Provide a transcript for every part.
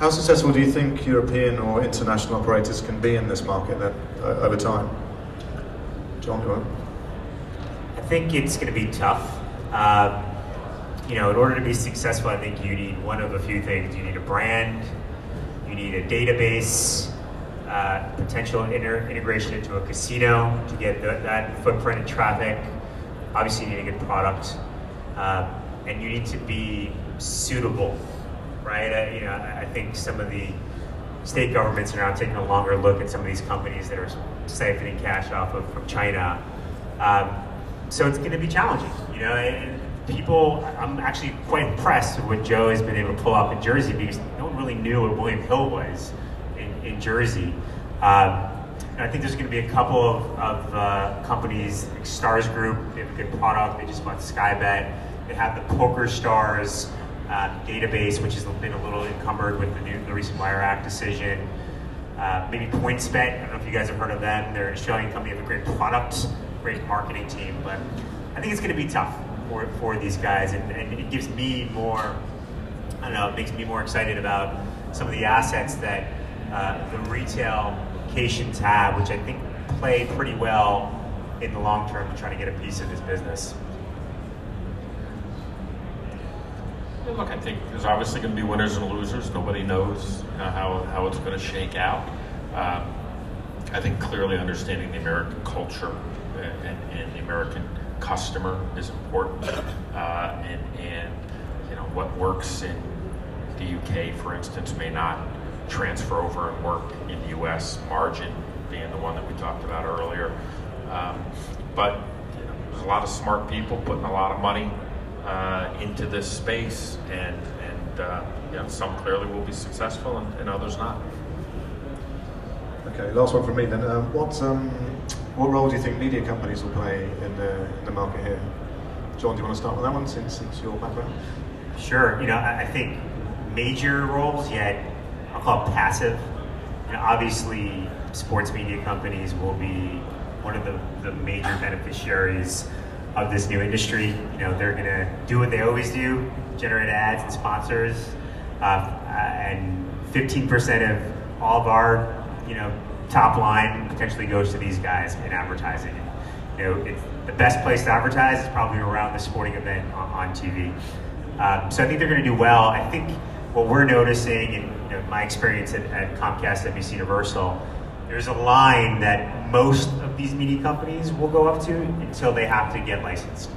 How successful do you think European or international operators can be in this market then, uh, over time? John, you want? I think it's going to be tough. Um, you know, in order to be successful, I think you need one of a few things. You need a brand, you need a database, uh, potential integration into a casino to get the, that footprint and traffic. Obviously, you need a good product, uh, and you need to be suitable, right? Uh, you know, I think some of the state governments are now taking a longer look at some of these companies that are siphoning cash off of from China. Um, so it's going to be challenging, you know. And people, I'm actually quite impressed with what Joe has been able to pull off in Jersey because no one really knew what William Hill was in, in Jersey. Um, I think there's going to be a couple of, of uh, companies, like Stars Group, they have a good product. They just bought Sky Bet. They have the Poker Stars uh, database, which has been a little encumbered with the, new, the recent Wire Act decision. Uh, maybe PointsBet, I don't know if you guys have heard of them. They're an Australian company, they have a great product, great marketing team, but I think it's going to be tough for, for these guys, and, and it gives me more, I don't know, it makes me more excited about some of the assets that uh, the retail locations have, which I think play pretty well in the long term to try to get a piece of this business. Look, I think there's obviously going to be winners and losers. Nobody knows you know, how, how it's going to shake out. Um, I think clearly understanding the American culture and, and the American customer is important, uh, and, and you know what works in the UK, for instance, may not transfer over and work in the U.S. Margin being the one that we talked about earlier, um, but you know, there's a lot of smart people putting a lot of money uh, into this space, and and uh, you know, some clearly will be successful and, and others not. Okay, last one from me then. Um, what um, what role do you think media companies will play in the, in the market here? John, do you want to start with that one since it's your background? Sure. You know, I, I think major roles yet I'll call it passive. You know, obviously, sports media companies will be one of the, the major beneficiaries of this new industry. You know, they're going to do what they always do, generate ads and sponsors, uh, and 15% of all of our, you know, top line potentially goes to these guys in advertising. You know, it's the best place to advertise is probably around the sporting event on, on TV. Um, so I think they're going to do well. I think what we're noticing, in you know, my experience at, at Comcast, NBC Universal, there's a line that most of these media companies will go up to until they have to get licensed,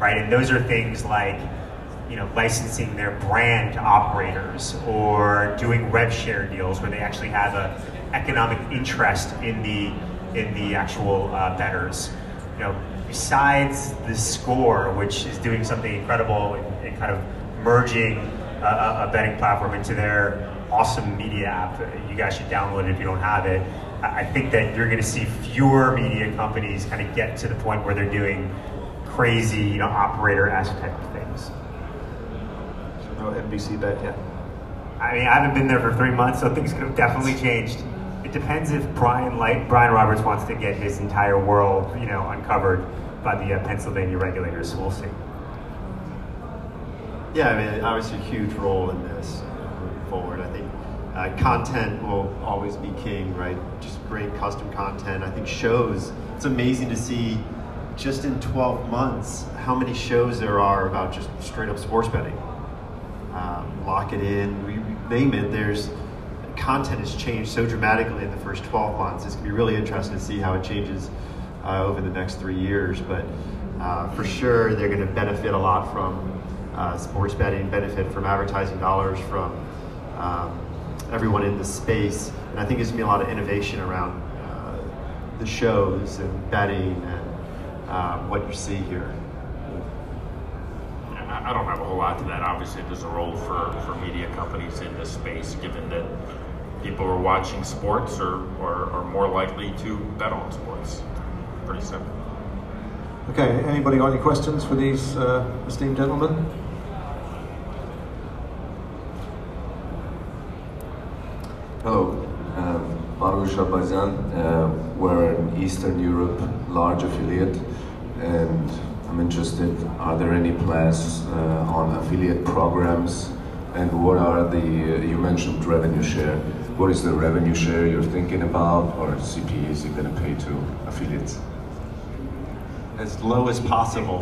right? And those are things like, you know, licensing their brand to operators or doing rev share deals where they actually have a economic interest in the in the actual uh, betters. You know, besides the score, which is doing something incredible and, kind of merging a betting platform into their awesome media app. You guys should download it if you don't have it. I think that you're going to see fewer media companies kind of get to the point where they're doing crazy, you know, operator-esque type of things. So no NBC bet yet. I mean, I haven't been there for three months, so things could have definitely changed. It depends if Brian Light, Brian Roberts wants to get his entire world, you know, uncovered by the uh, Pennsylvania regulators. So we'll see. Yeah, I mean, obviously a huge role in this moving forward. I think uh, content will always be king, right? Just great custom content. I think shows, it's amazing to see just in 12 months how many shows there are about just straight up sports betting. Um, lock it in, we, name it. There's content has changed so dramatically in the first 12 months. It's gonna be really interesting to see how it changes uh, over the next three years. But uh, for sure, they're gonna benefit a lot from uh, sports betting, benefit from advertising dollars from um, everyone in the space. And I think there's gonna be a lot of innovation around uh, the shows and betting and um, what you see here. I don't have a whole lot to that. Obviously, there's a role for, for media companies in this space, given that people who are watching sports are, are, are more likely to bet on sports. Pretty simple. Okay, anybody got any questions for these uh, esteemed gentlemen? Hello, um, Marush Abazian. Uh, we're an Eastern Europe large affiliate, and I'm interested. Are there any plans uh, on affiliate programs And what are the, uh, you mentioned revenue share. What is the revenue share you're thinking about or CPAs you're going to pay to affiliates? As low as possible.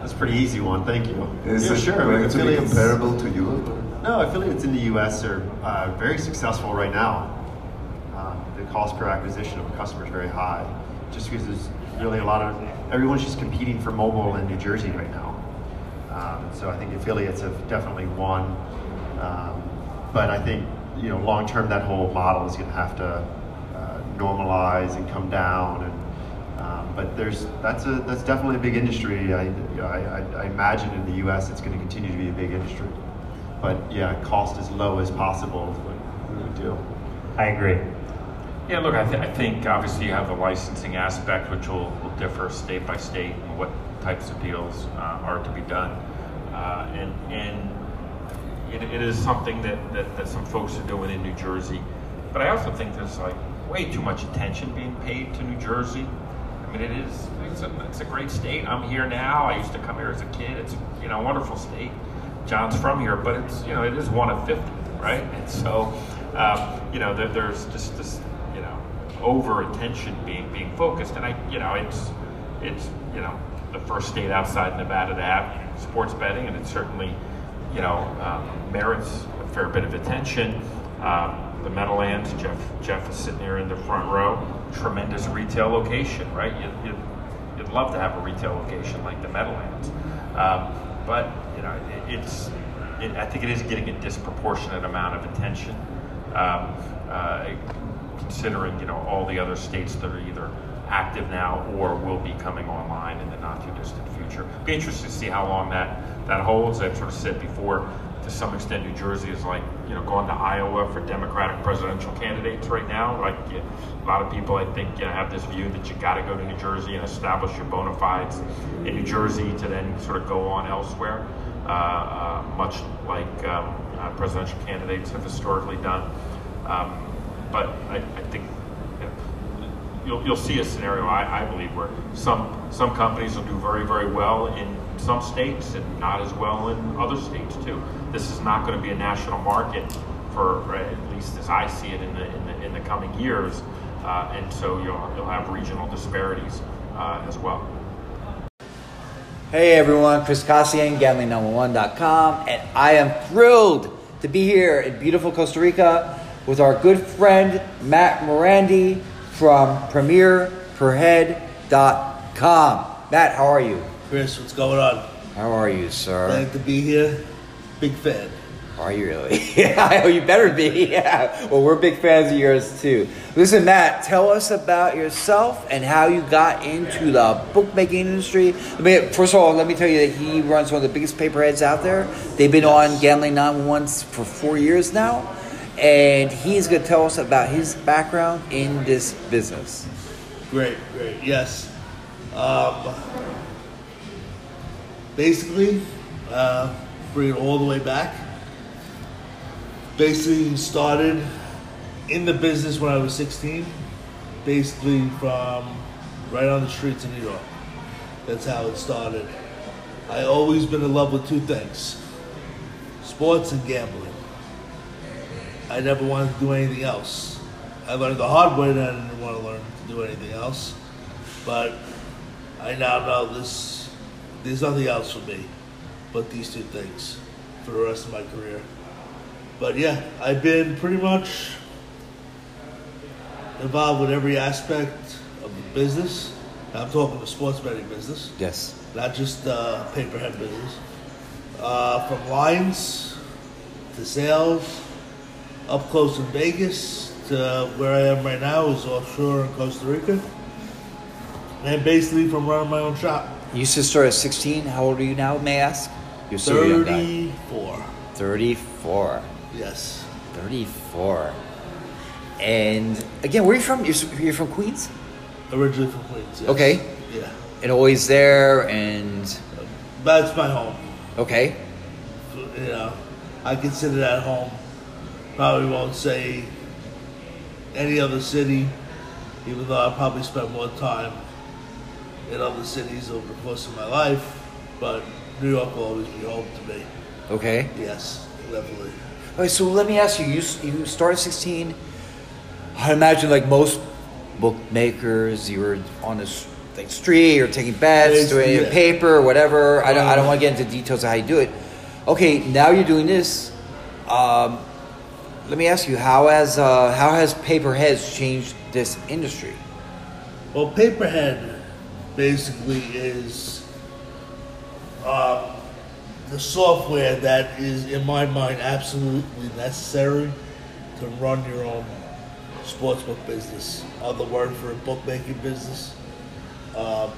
That's a pretty easy one, thank you. Is yeah, it sure. going to be comparable to Europe? No, affiliates in the U.S. are uh, very successful right now. Uh, the cost per acquisition of a customer is very high, just because there's really a lot of everyone's just competing for mobile in New Jersey right now. Um, so I think affiliates have definitely won, um, but I think you know long term that whole model is going to have to uh, normalize and come down. And um, but there's that's a that's definitely a big industry. I, I- I imagine in the U.S. it's going to continue to be a big industry. But yeah, cost as low as possible is what we would do. I agree. Yeah, look, I, th- I think obviously you have the licensing aspect, which will, will differ state by state, and what types of deals uh, are to be done. Uh, and and it, it is something that, that, that some folks are doing in New Jersey. But I also think there's like way too much attention being paid to New Jersey. I mean, it is, it's a, it's a great state. I'm here now. I used to come here as a kid. It's, you know, a wonderful state. John's from here, but it's, you know, it is one of 50, right? And so, um, you know, there, there's just this, you know, over attention being, being focused. And I, you know, it's, it's, you know, the first state outside Nevada to have sports betting, and it certainly, you know, um, merits a fair bit of attention. Um, the Meadowlands, Jeff, Jeff is sitting here in the front row. Tremendous retail location, right? You, you'd love to have a retail location like the Meadowlands, um, but know, it, it's. It, I think it is getting a disproportionate amount of attention, um, uh, considering you know all the other states that are either active now or will be coming online in the not too distant future. Be interested to see how long that that holds. I've sort of said before, to some extent, New Jersey is like you know going to Iowa for Democratic presidential candidates right now. Like you, a lot of people, I think, you know, have this view that you got to go to New Jersey and establish your bona fides in New Jersey to then sort of go on elsewhere. Uh, uh, much like um, uh, presidential candidates have historically done. Um, but I, I think you'll, you'll see a scenario, I, I believe, where some some companies will do very, very well in some states and not as well in other states too. This is not going to be a national market for, uh, at least as I see it, in the in the, in the coming years, uh, and so you'll you'll have regional disparities uh, as well. Hey everyone, Chris Costigan, gambling911.com, and I am thrilled to be here in beautiful Costa Rica with our good friend Matt Morandi from PremierPerhead.com. Matt, how are you? Chris, what's going on? How are you, sir? Glad to be here. Big fan. Are you really? yeah, oh, you better be. Yeah. Well, we're big fans of yours too. Listen, Matt, tell us about yourself and how you got into the bookmaking industry. I mean, first of all, let me tell you that he runs one of the biggest pay per heads out there. They've been on Gambling 911 for four years now, and he's going to tell us about his background in this business. Great, great. Yes. Um, basically, uh, bring it all the way back. Basically, started in the business when I was 16. Basically, from right on the streets in New York. That's how it started. I always been in love with two things: sports and gambling. I never wanted to do anything else. I learned the hard way that I didn't want to learn to do anything else. But I now know this there's nothing else for me but these two things for the rest of my career. But yeah, I've been pretty much involved with every aspect of the business. I'm talking the sports betting business Yes. not just uh, pay per head business. Uh, from lines to sales, up close in Vegas to where I am right now is offshore in Costa Rica, and basically from running my own shop. You used to start at 16. How old are you now, may I ask? You're still a young. Thirty-four. 34. Yes. 34. And again, where are you from? You're, you're from Queens? Originally from Queens. Yes. Okay. Yeah. And always there and That's my home. okay. You know, I consider that home. Probably won't say any other city, even though I probably spent more time in other cities over the course of my life. But New York will always be home to me. Okay. Yes, definitely. Right, so let me ask you. You you started sixteen. I imagine like most bookmakers, you were on the like street or taking bets, Yes, doing yeah. paper, or whatever. I don't, I don't want to get into details of how you do it. Okay, now you're doing this. Um, let me ask you, how has uh, how has pay per heads changed this industry? Well, Pay per head basically is um, the software that is, in my mind, absolutely necessary to run your own sportsbook business. Other word for a bookmaking business. Um,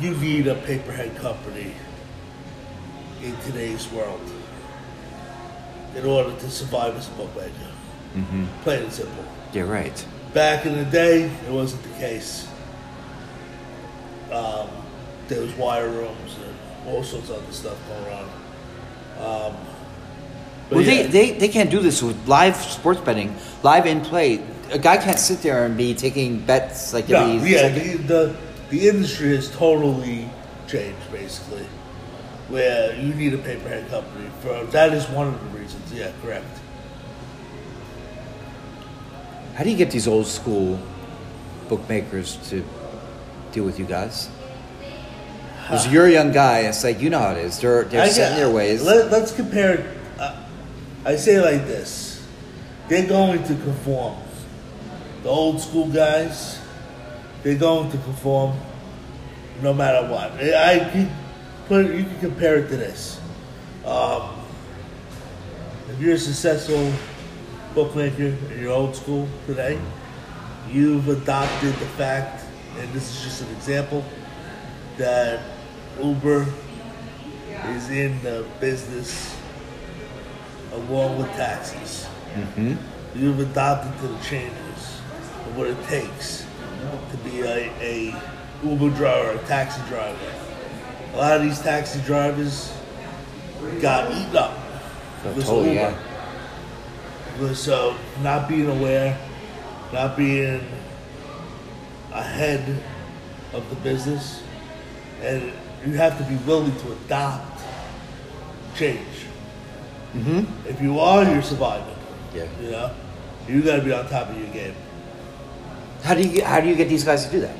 you need a pay per head company in today's world in order to survive as a bookmaker. Plain and simple. Yeah, right. Back in the day, it wasn't the case. Um, there was wire rooms and all sorts of other stuff going on. Um, Well, yeah, they, they, they can't do this with live sports betting, live in play. A guy can't sit there and be taking bets like no, every yeah, the, the the industry has totally changed basically. Where you need a pay per head company for that is one of the reasons. Yeah, correct. How do you get these old school bookmakers to deal with you guys? Because you're a young guy, it's like you know how it is. They're they're I set in their ways. Let, us compare. Uh, I say it like this: they're going to conform. The old school guys, they're going to conform, no matter what. I could put it, you can compare it to this. Um, if you're a successful bookmaker in your old school today, you've adopted the fact, and this is just an example, that Uber is in the business along with taxis. Mm-hmm. You've adopted to the changes of what it takes to be a, a Uber driver, a taxi driver. A lot of these taxi drivers got eaten up. Oh, with totally, Uber. yeah. So not being aware, not being ahead of the business, and you have to be willing to adopt change. Mm-hmm. If you are, you're surviving. Yeah. You know, you got to be on top of your game. How do you get, how do you get these guys to do that?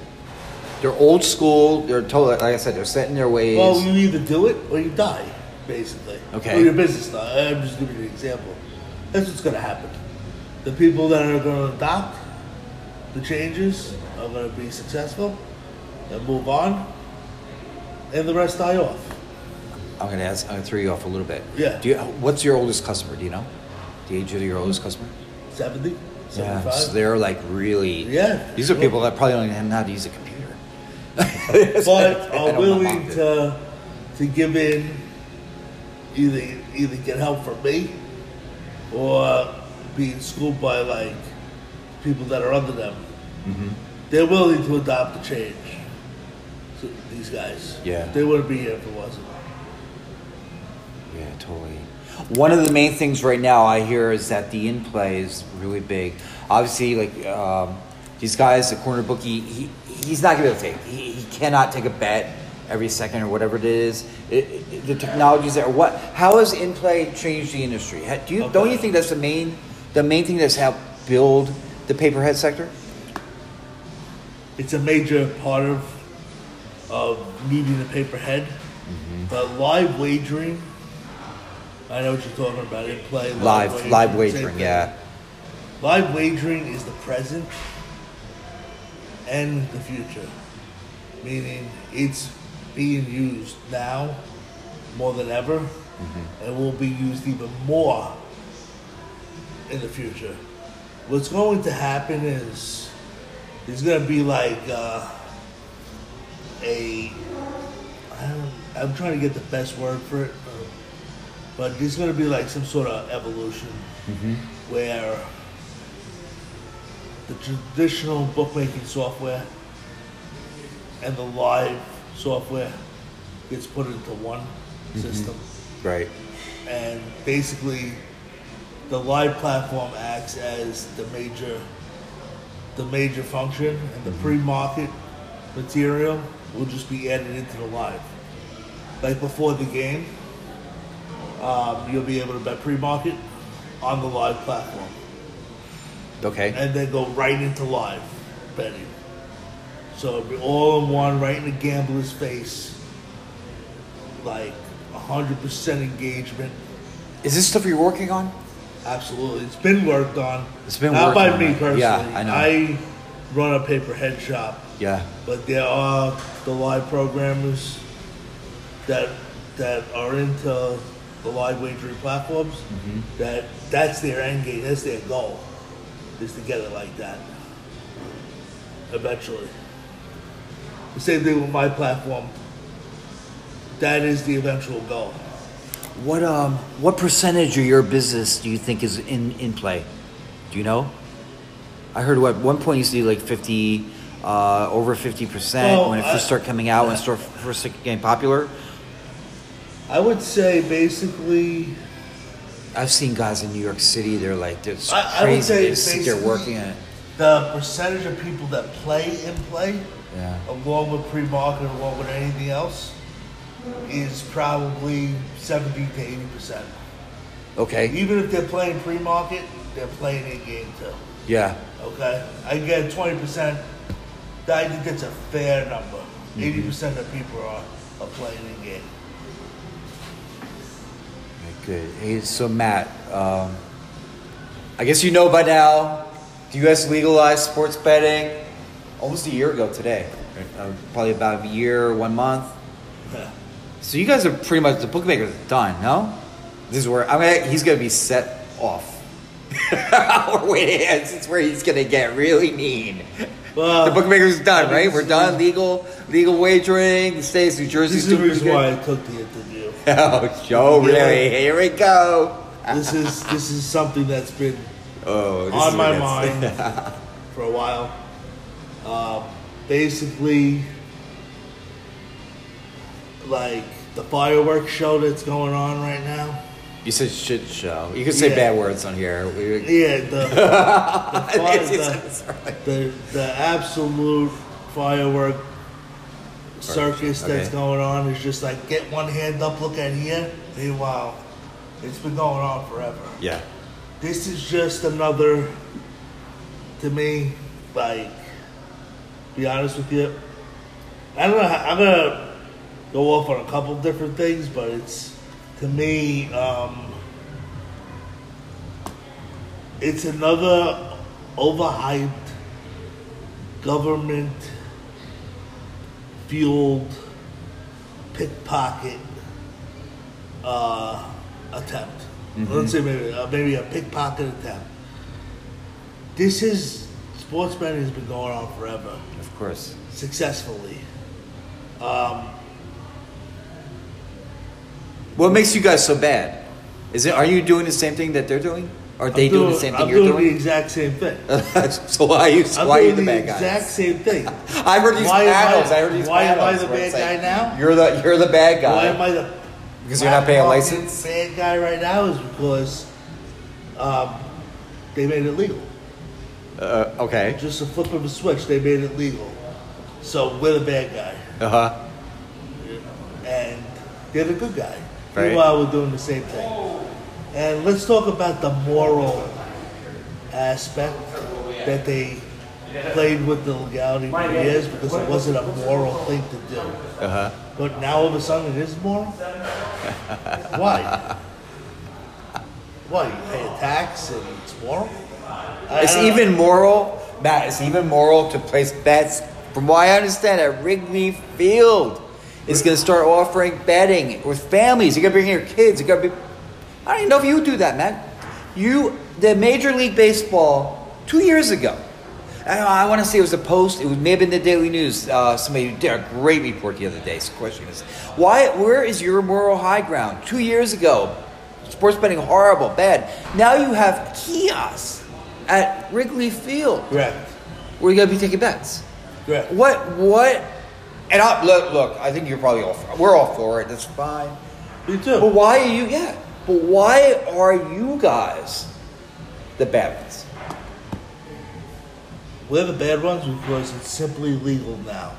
They're old school. They're totally like I said. They're set in their ways. Well, you either do it or you die, basically. Okay. Or your business dies. I'm just giving you an example. That's what's going to happen. The people that are going to adopt the changes are going to be successful and move on, and the rest die off. I'm gonna ask. I'm gonna throw you off a little bit. Yeah. Do you, what's your oldest customer? Do you know the age of your oldest customer? 70, Yeah. So they're like really. Yeah. These are people that probably don't even know how to use a computer. but are willing to to give in either either get help from me or being schooled by like people that are under them. Mm-hmm. They're willing to adopt the change. These guys, Yeah. they wouldn't be here if it wasn't. Yeah, totally. One of the main things right now I hear is that the in play is really big. Obviously, like um, these guys, the corner bookie, he, he's not going to be able to take. He, he cannot take a bet every second or whatever it is. It, it, the technology's there. What? How has in play changed the industry? Do you don't you think that's the main the main thing that's helped build the pay per head sector? It's a major part of of needing a pay per head. Mm-hmm. But live wagering, I know what you're talking about. In play, Live live same wagering, thing. yeah. Live wagering is the present and the future, meaning it's being used now more than ever and will be used even more in the future. What's going to happen is there's going to be like uh, a. Don't, I'm trying to get the best word for it, uh, but there's going to be like some sort of evolution mm-hmm. where the traditional bookmaking software and the live software gets put into one mm-hmm. system Right. and basically the live platform acts as the major the major function and the mm-hmm. pre-market material will just be added into the live like before the game um, you'll be able to bet pre-market on the live platform, Okay. and then go right into live betting. So it'll be all in one, right in the gambler's face, like hundred percent engagement. Is this stuff you're working on? Absolutely, it's been worked on. It's been not worked by on, me right? personally. Yeah, I know. I run a pay per head shop, Yeah. but there are the live programmers that that are into the live wagering platforms. Mm-hmm. That that's their end game. That's their goal, is to get it like that. Eventually, the same thing with my platform. That is the eventual goal. What um what percentage of your business do you think is in in play? Do you know? I heard what one point you used to do like fifty, uh, over fifty percent Well, when it I- first started coming out when it started first getting popular. I would say basically I've seen guys in New York City. They're like they're I- I would crazy. say They sit there working on it. the percentage of people that play in play, Yeah. along with pre-market, along with anything else, is probably seventy to eighty percent. Okay. Even if they're playing pre-market, they're playing in game too. Yeah. Okay, I get twenty percent. I think that's a fair number. 80 percent of people are, are playing in game. Good. Hey, so Matt, um, I guess you know by now, the U.S. legalized sports betting almost a year ago today. Uh, probably about a year, one month. Yeah. So you guys are pretty much the bookmakers are done, no? This is where I'm gonna. He's gonna be set off. Waiting. This is where he's gonna get really mean. Well, the bookmakers done, I mean, right? We're done. Legal, legal wagering. The states, New Jersey. This is the reason why I took the interview. Oh, Joe, Yeah. really? Here we go. This is this is something that's been Oh, this on is my mind for a while. Um, basically, like the fireworks show that's going on right now. You said shit show. You can say Yeah. bad words on here. We- Yeah, the the, fi- the, the, the absolute firework circus that's going on is just like get one hand up, look at here. Meanwhile, it's been going on forever. yeah. This is just another, to me, like, be honest with you. I don't know. How, I'm gonna go off on a couple different things, but it's to me, um, it's another overhyped government fueled pickpocket uh, attempt. Let's say maybe uh, maybe a pickpocket attempt. This is sports betting has been going on forever, Of course. successfully. Um, What makes you guys so bad? Is it? Are you doing the same thing that they're doing? Are they I'm doing, the same thing I'm you're doing the doing? exact same thing. so why are you? I'm why are you doing the the bad guy? exact same thing. I heard these Why am I-. I, heard these why am I the bad it's like, guy now? You're the you're the bad guy. Why am I the Because you're not paying a black market license? Bad guy right now is because um, they made it legal. Uh, okay. Just a flip of a switch, they made it legal. So we're the bad guy. Uh huh. and they're the good guy. Right. Meanwhile, we're doing the same thing. And let's talk about the moral aspect that they played with the legality for years because it wasn't a moral thing to do. Uh huh. But now all of a sudden it is moral? Why? Why? You pay a tax and it's moral? It's even moral, Matt. It's even moral to place bets. From what I understand, at Wrigley Field, is going to start offering betting with families. You got to bring your kids. You got to be. I don't even know if you do that, man. You, the Major League Baseball, two years ago. I, know, I want to say it was a post. It was maybe in the Daily News. Uh, somebody did a great report the other day. So the question is, why? Where is your moral high ground? Two years ago, sports betting horrible, bad. Now you have kiosks at Wrigley Field. Correct. Where you got to be taking bets. Correct. What? What? And I, look, look, I think you're probably all. For, we're all for it. That's fine. Me too. But why are you? Yeah. But why are you guys the bad ones? We're the bad ones because it's simply legal now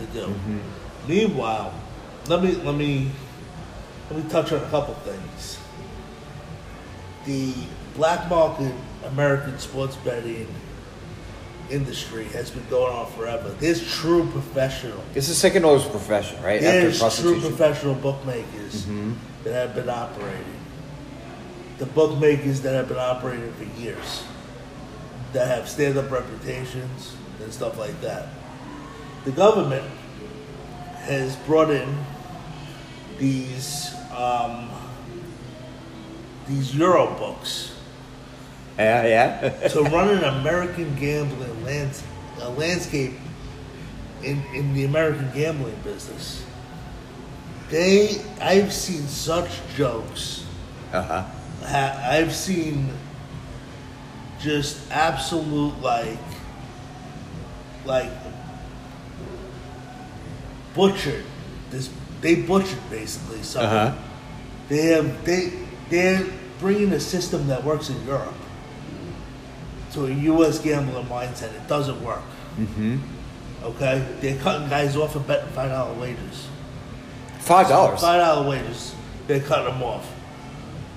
to do. Mm-hmm. Meanwhile, let me let me let me touch on a couple things. the black market American sports betting industry has been going on forever. There's true professional. It's the second oldest profession, right? There's true professional bookmakers that have been operating. The bookmakers that have been operating for years, that have stand-up reputations and stuff like that. The government has brought in these um, these Euro books Yeah, yeah. to run an American gambling lands, a landscape in, in the American gambling business. They, I've seen such jokes. uh huh. Ha- I've seen just absolute like, like butchered. This they butchered basically something. Uh-huh. They have they they're bringing a system that works in Europe to a U.S. gambler mindset. It doesn't work. Mm-hmm. Okay, they're cutting guys off and betting five dollar wagers. Five dollars. Five dollar wagers. They're cutting them off.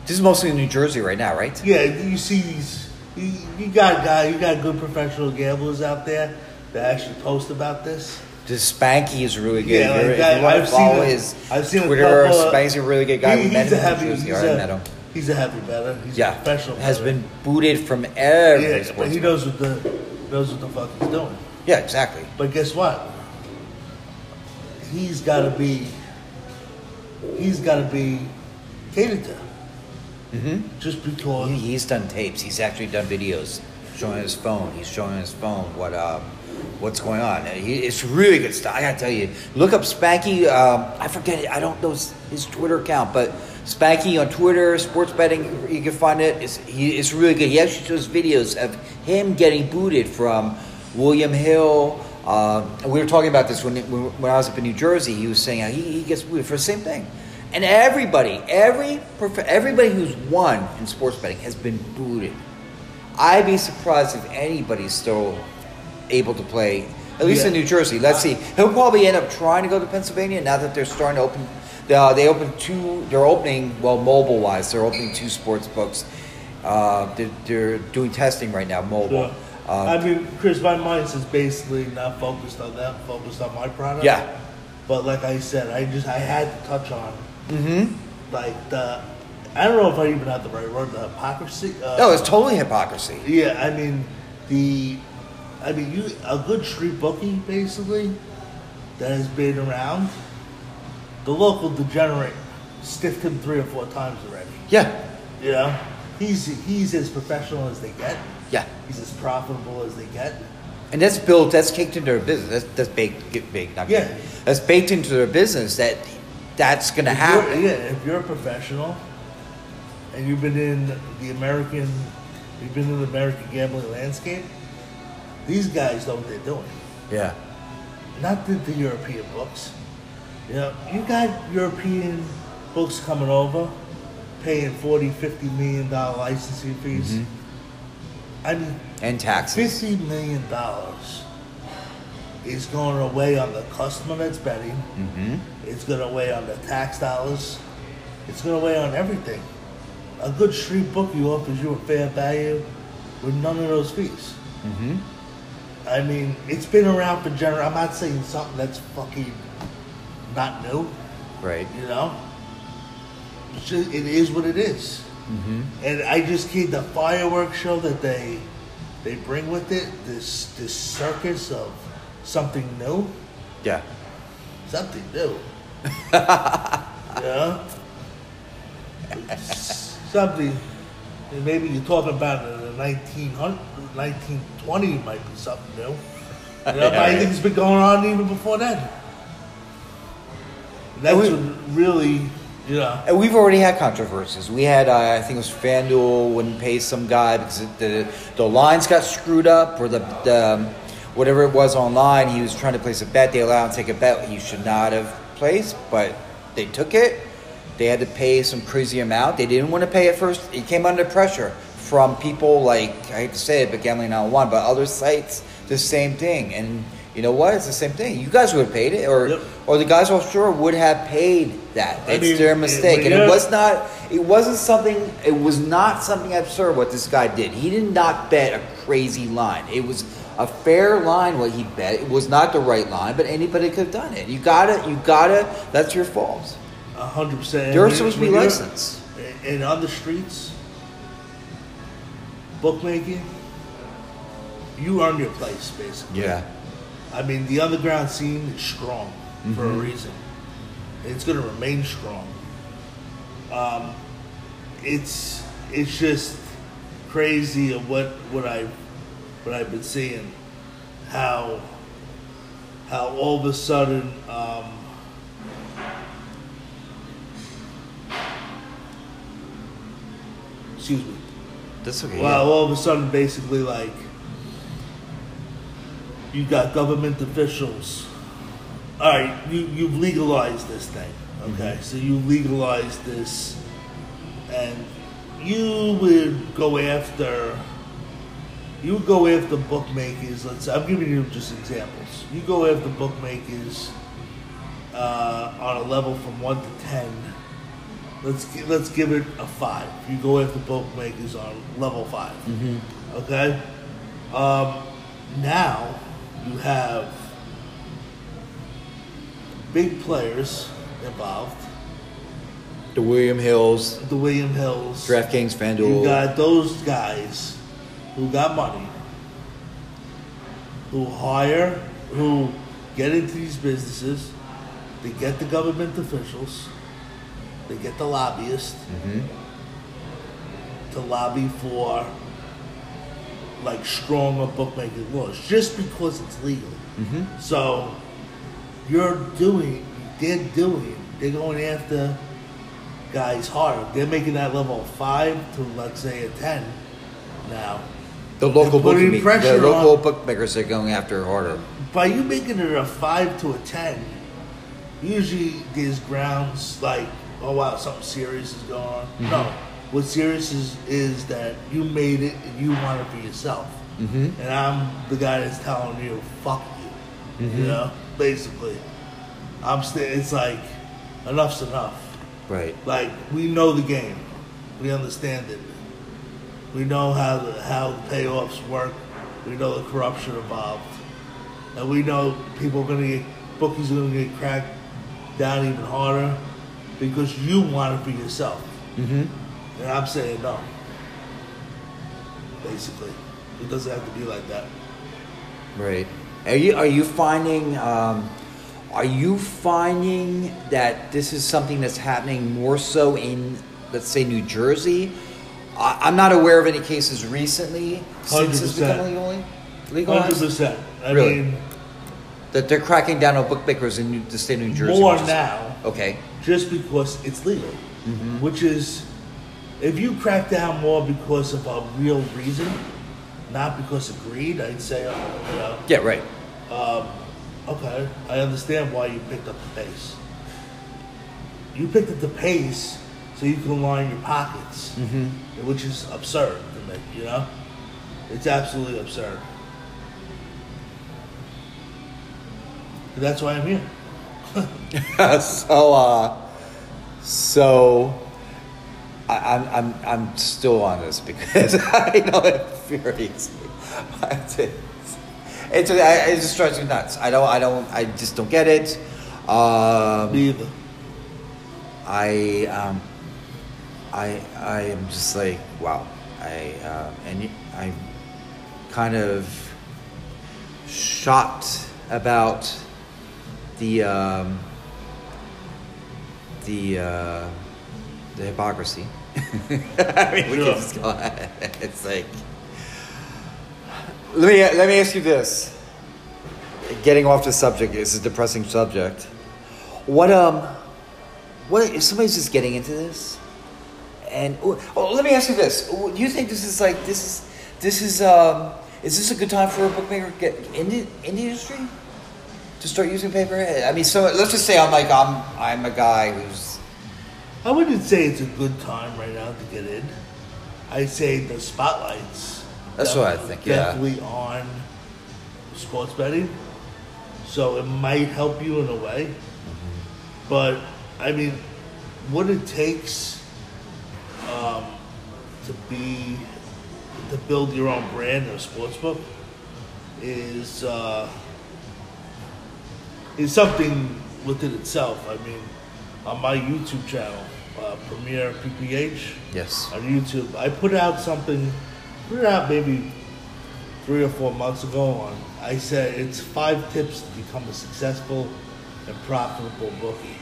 This is mostly in New Jersey right now, right? Yeah, you see these. You, you got a guy. You got good professional gamblers out there that actually post about this. This Spanky is really good. Yeah, like You're- that. if you want I've seen follow a- his I've seen a Twitter, couple of- Spanky's a really good guy. He- we met a him heavy. in New Jersey. He's I a, met him. He's a happy better. He's Yeah, a professional. has been booted from every Yeah, but he knows what the knows what the fuck he's doing. Yeah, exactly. But guess what? He's got to be. He's got to be catered to. Mm-hmm. Just because. He, he's done tapes. He's actually done videos showing his phone. He's showing his phone what um, what's going on. He, it's really good stuff. I gotta tell you, look up Spanky. Um, I forget it. I don't know his, his Twitter account, but Spanky on Twitter, sports betting. You can find it. It's, he, it's really good. He actually shows videos of him getting booted from William Hill. Uh, we were talking about this when, when I was up in New Jersey. He was saying he, he gets booted for the same thing. And everybody, every everybody who's won in sports betting has been booted. I'd be surprised if anybody's still able to play, at least in New Jersey. Let's see. He'll probably end up trying to go to Pennsylvania now that they're starting to open. Uh, they opened two. They're opening well, mobile wise. They're opening two sports books. Uh, they're, they're doing testing right now, mobile. Sure. Uh, I mean, Chris, my mind's is basically not focused on them, focused on my product. Yeah. But like I said, I just I had to touch on mm-hmm. like the. I don't know if I even have the right word. The hypocrisy. Uh, No, it's totally hypocrisy. Yeah, I mean the. I mean, you a good street bookie basically that has been around. The local degenerate stiffed him three or four times already. Yeah, You know, he's he's as professional as they get. yeah. He's as profitable as they get. And that's built. That's caked into their business. That's, that's baked, get baked, not Yeah. baked. That's baked into their business. That that's going to happen. Yeah, if you're a professional and you've been in the American, you've been in the American gambling landscape. These guys know what they're doing. Yeah. Not the, the European books. You know, you got European books coming over, paying 40, 50 million dollar licensing fees. Mhm. I mean, And taxes. fifty million dollars is going away on the customer that's betting. Mm-hmm. It's going to weigh on the tax dollars. It's going to weigh on everything. A good street bookie offers you a fair value with none of those fees. Mm-hmm. I mean, it's been around for gener. I'm not saying something that's fucking not new. Right. You know, it's just, it is what it is. Mm-hmm. And I just keep the fireworks show that they they bring with it. This this circus of something new, Yeah. something new. yeah, something. Maybe you're talking about in the 1900, 1920 might be something new. You know, but I think it's been going on even before then. That's we- really, know. And we've already had controversies. We had, uh, I think it was FanDuel wouldn't pay some guy because it- the the lines got screwed up, or the, the um, whatever it was online. He was trying to place a bet. They allowed him to take a bet he should not have placed, but they took it. They had to pay some crazy amount. They didn't want to pay at first. It came under pressure from people like I hate to say it, but Gambling 911, but other sites, the same thing. And you know what? It's the same thing. You guys would have paid it, or Yep. or the guys offshore would have paid that. I It's mean, their it- mistake, and yeah. it was not. It wasn't something. It was not something absurd what this guy did. He did not bet a crazy line. It was a fair line what he bet. It was not the right line, but anybody could have done it. You gotta. You gotta. That's your fault. A hundred percent. You're And supposed to be licensed. And on the streets, bookmaking, you earn your place basically. Yeah. I mean, the underground scene is strong for Mm-hmm. a reason. It's going to remain strong. Um, it's it's just crazy of what what I what I've been seeing. How how all of a sudden. Um, excuse me. That's okay. Well, all of a sudden, basically, like you got government officials. All right, you you've legalized this thing. Okay, so you legalized this, and you would go after. You would go after bookmakers. Let's. Say, I'm giving you just examples. You go after bookmakers uh, on a level from one to ten. Let's let's give it a five. You go after bookmakers on level 5 Okay. Um, now you have big players involved. the William Hills, The William Hills. DraftKings, FanDuel. You got those guys who got money, who hire, who get into these businesses. They get the government officials. They get the lobbyists mm-hmm. to lobby for like stronger bookmaking laws, just because it's legal. Mm-hmm. So you're doing, they're doing, they're going after guys hard. They're making that level five to let's say a ten now. the local They're putting bookmakers, pressure the local on- bookmakers are going after harder. By you making it a five to a ten, usually there's grounds like, oh wow, something serious is going on. No, mm-hmm. What's serious is is that you made it and you want it for yourself. Mm-hmm. And I'm the guy that's telling you, fuck you. You know, basically, I'm. St- it's like enough's enough. Right. Like we know the game, we understand it. We know how the how the payoffs work. We know the corruption involved, and we know people are gonna get bookies are gonna get cracked down even harder because you want it for yourself. Mm-hmm. And I'm saying no. Basically, it doesn't have to be like that. Right. Are you are you finding um, are you finding that this is something that's happening more so in let's say New Jersey? I, I'm not aware of any cases recently since it's 100%. become legally Hundred percent. I Really? mean, that they're cracking down on bookmakers in New, the state of New Jersey. more now. Okay. just because it's legal, Mm-hmm. which is if you crack down more because of a real reason, not because of greed, I'd say, uh, you know, Yeah. Right. okay, I understand why you picked up the pace. You picked up the pace so you can line your pockets, Mm-hmm. which is absurd to me. You know, it's absolutely absurd. And that's why I'm here. so uh, so I, I'm I'm I'm still on this because I know it infuriates me. It's it's I- it just drives me nuts. I don't I don't I just don't get it. Um, Me either. I um, I I am just like wow. I uh, and I'm kind of shocked about the um, the uh, the hypocrisy. I mean, we Sure. can just go. It's like let me let me ask you this. Getting off the subject is a depressing subject. What um, what if somebody's just getting into this? And oh, let me ask you this: Do you think this is like this is this is um, is this a good time for a bookmaker to get in the, in the industry to start using paper? I mean, so let's just say I'm like I'm I'm a guy who's I wouldn't say it's a good time right now to get in. I'd say the spotlights. That's what I think, yeah. Definitely on sports betting. so it might help you in a way. But I mean, what it takes um, to be to build your own brand in a sports book is uh, is something within itself. I mean, on my YouTube channel, uh, Premier PPH Yes. on YouTube, I put out something, put it out maybe three or four months ago. On I said it's five tips to become a successful and profitable bookie.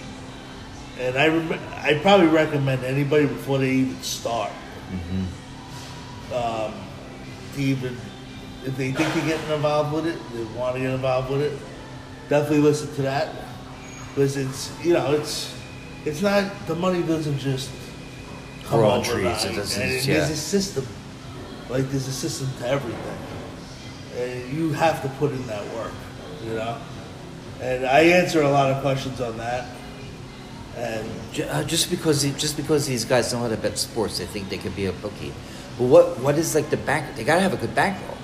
And I rem- I probably recommend anybody before they even start, um, to even if they think they're getting involved with it, they want to get involved with it. Definitely listen to that because it's you know it's it's not the money doesn't just come Grow on overnight. trees, it doesn't- and yeah. there's a system like there's a system to everything and you have to put in that work you know and i answer a lot of questions on that and Ju- uh, Just because he, just because these guys know how to bet sports, they think they could be a bookie. But what what is like the back? They gotta have a good bankroll.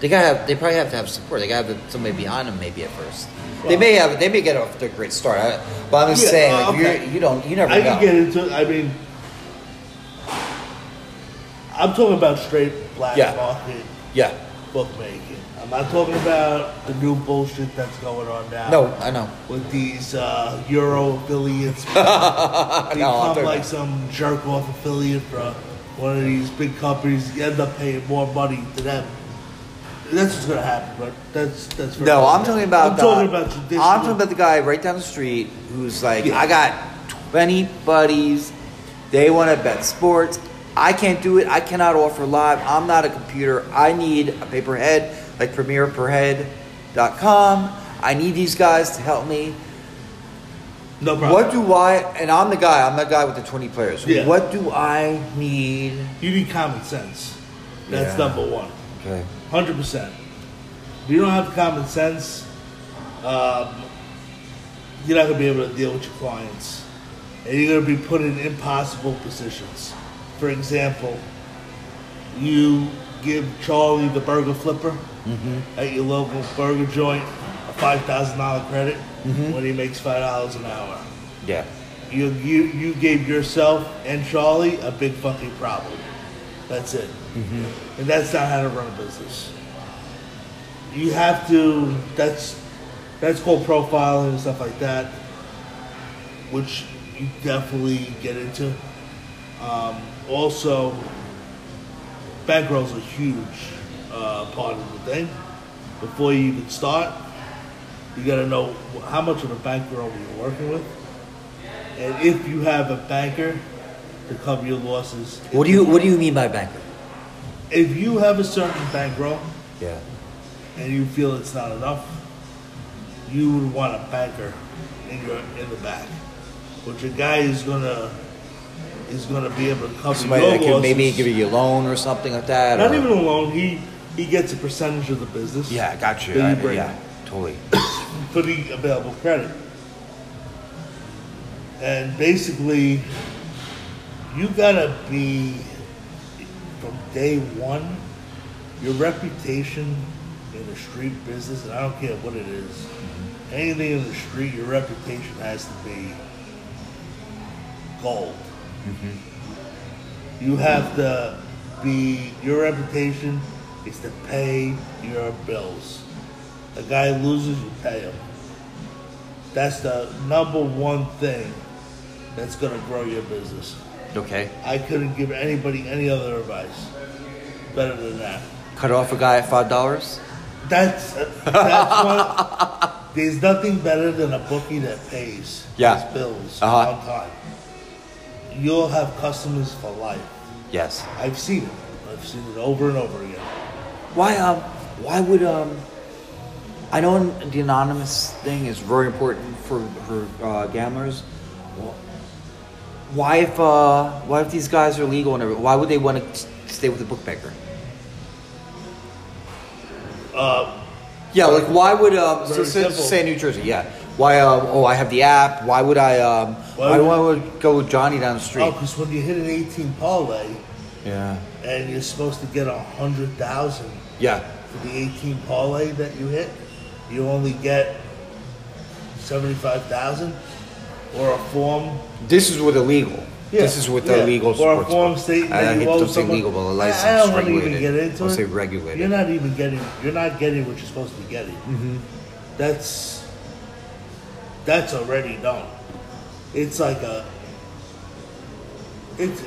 They gotta have. They probably have to have support. They gotta have somebody behind them maybe at first. they may have. They may get off to a great start. I, but I'm just Yeah, saying, uh, like, okay. you're, you don't. You never i know. can get into it i mean i'm talking about straight black Yeah. market yeah. bookmaking i'm not talking about the new bullshit that's going on now No, I know. with these uh, Euro affiliates. No, I'm become like some jerk off affiliate for one of these big companies. You end up paying more money to them. That's what's gonna happen, but that's that's. No, I'm talking about. I'm the, talking about traditional. I'm talking about the guy right down the street who's like, Yeah. I got 20 buddies. They want to bet sports. I can't do it. I cannot offer live. I'm not a computer. I need a pay per head like premierperhead.com. I need these guys to help me. no problem. What do I? And I'm the guy. I'm the guy with the 20 players. Yeah. What do I need? you need common sense. That's Yeah. number one. Okay. Hundred percent. If you don't have common sense, um, you're not gonna be able to deal with your clients, and you're gonna be put in impossible positions. For example, you give Charlie the burger flipper at your local burger joint a five thousand dollar credit when he makes five dollars an hour. Yeah. You, you you gave yourself and Charlie a big fucking problem. That's it. And that's not how to run a business. You have to. That's that's called profiling and stuff like that, which you definitely get into. Um, also, bankroll's a huge uh, part of the thing. Before you even start, you got to know how much of a bankroll you're working with, and if you have a banker to cover your losses. What do you What do you mean by banker? If you have a certain bankroll Yeah. and you feel it's not enough, you would want a banker in your in the back, which a guy is gonna is gonna be able to cover Somebody your that can maybe give you a loan or something like that. Not or- even a loan. He he gets a percentage of the business. Yeah, got you. I- bring yeah, totally. for the available credit. And basically, you gotta be from day one. Your reputation in the street business, and I don't care what it is, mm-hmm. anything in the street, your reputation has to be gold. Mm-hmm. You have to be your reputation is to pay your bills. A guy loses, you pay him. That's the number one thing that's gonna grow your business. Okay. I couldn't give anybody any other advice better than that. Cut off a guy at five dollars. That's that's one. There's nothing better than a bookie that pays Yeah. his bills Uh-huh. on time. You'll have customers for life. Yes. I've seen it. I've seen it over and over again. Why um why would um I know the anonymous thing is very important for for uh, gamblers. Why if uh why if these guys are legal and everything, why would they want to stay with the bookmaker? Uh, Yeah, like why would um so, so, say New Jersey, yeah. Why um oh I have the app, why would I um Why why, do would- I go with Johnny down the street? oh, because when you hit an 18 parlay Yeah. and you're supposed to get a hundred thousand Yeah. for the 18 parlay that you hit, you only get seventy-five thousand, or a form. This is with illegal. This is with the yeah. legal or a form stating I that you to owe say someone. legal, but a license I don't want to even get into I'll it. say regulated. You're not even getting. You're not getting what you're supposed to be getting. Mm-hmm. That's that's already done. It's like a. It's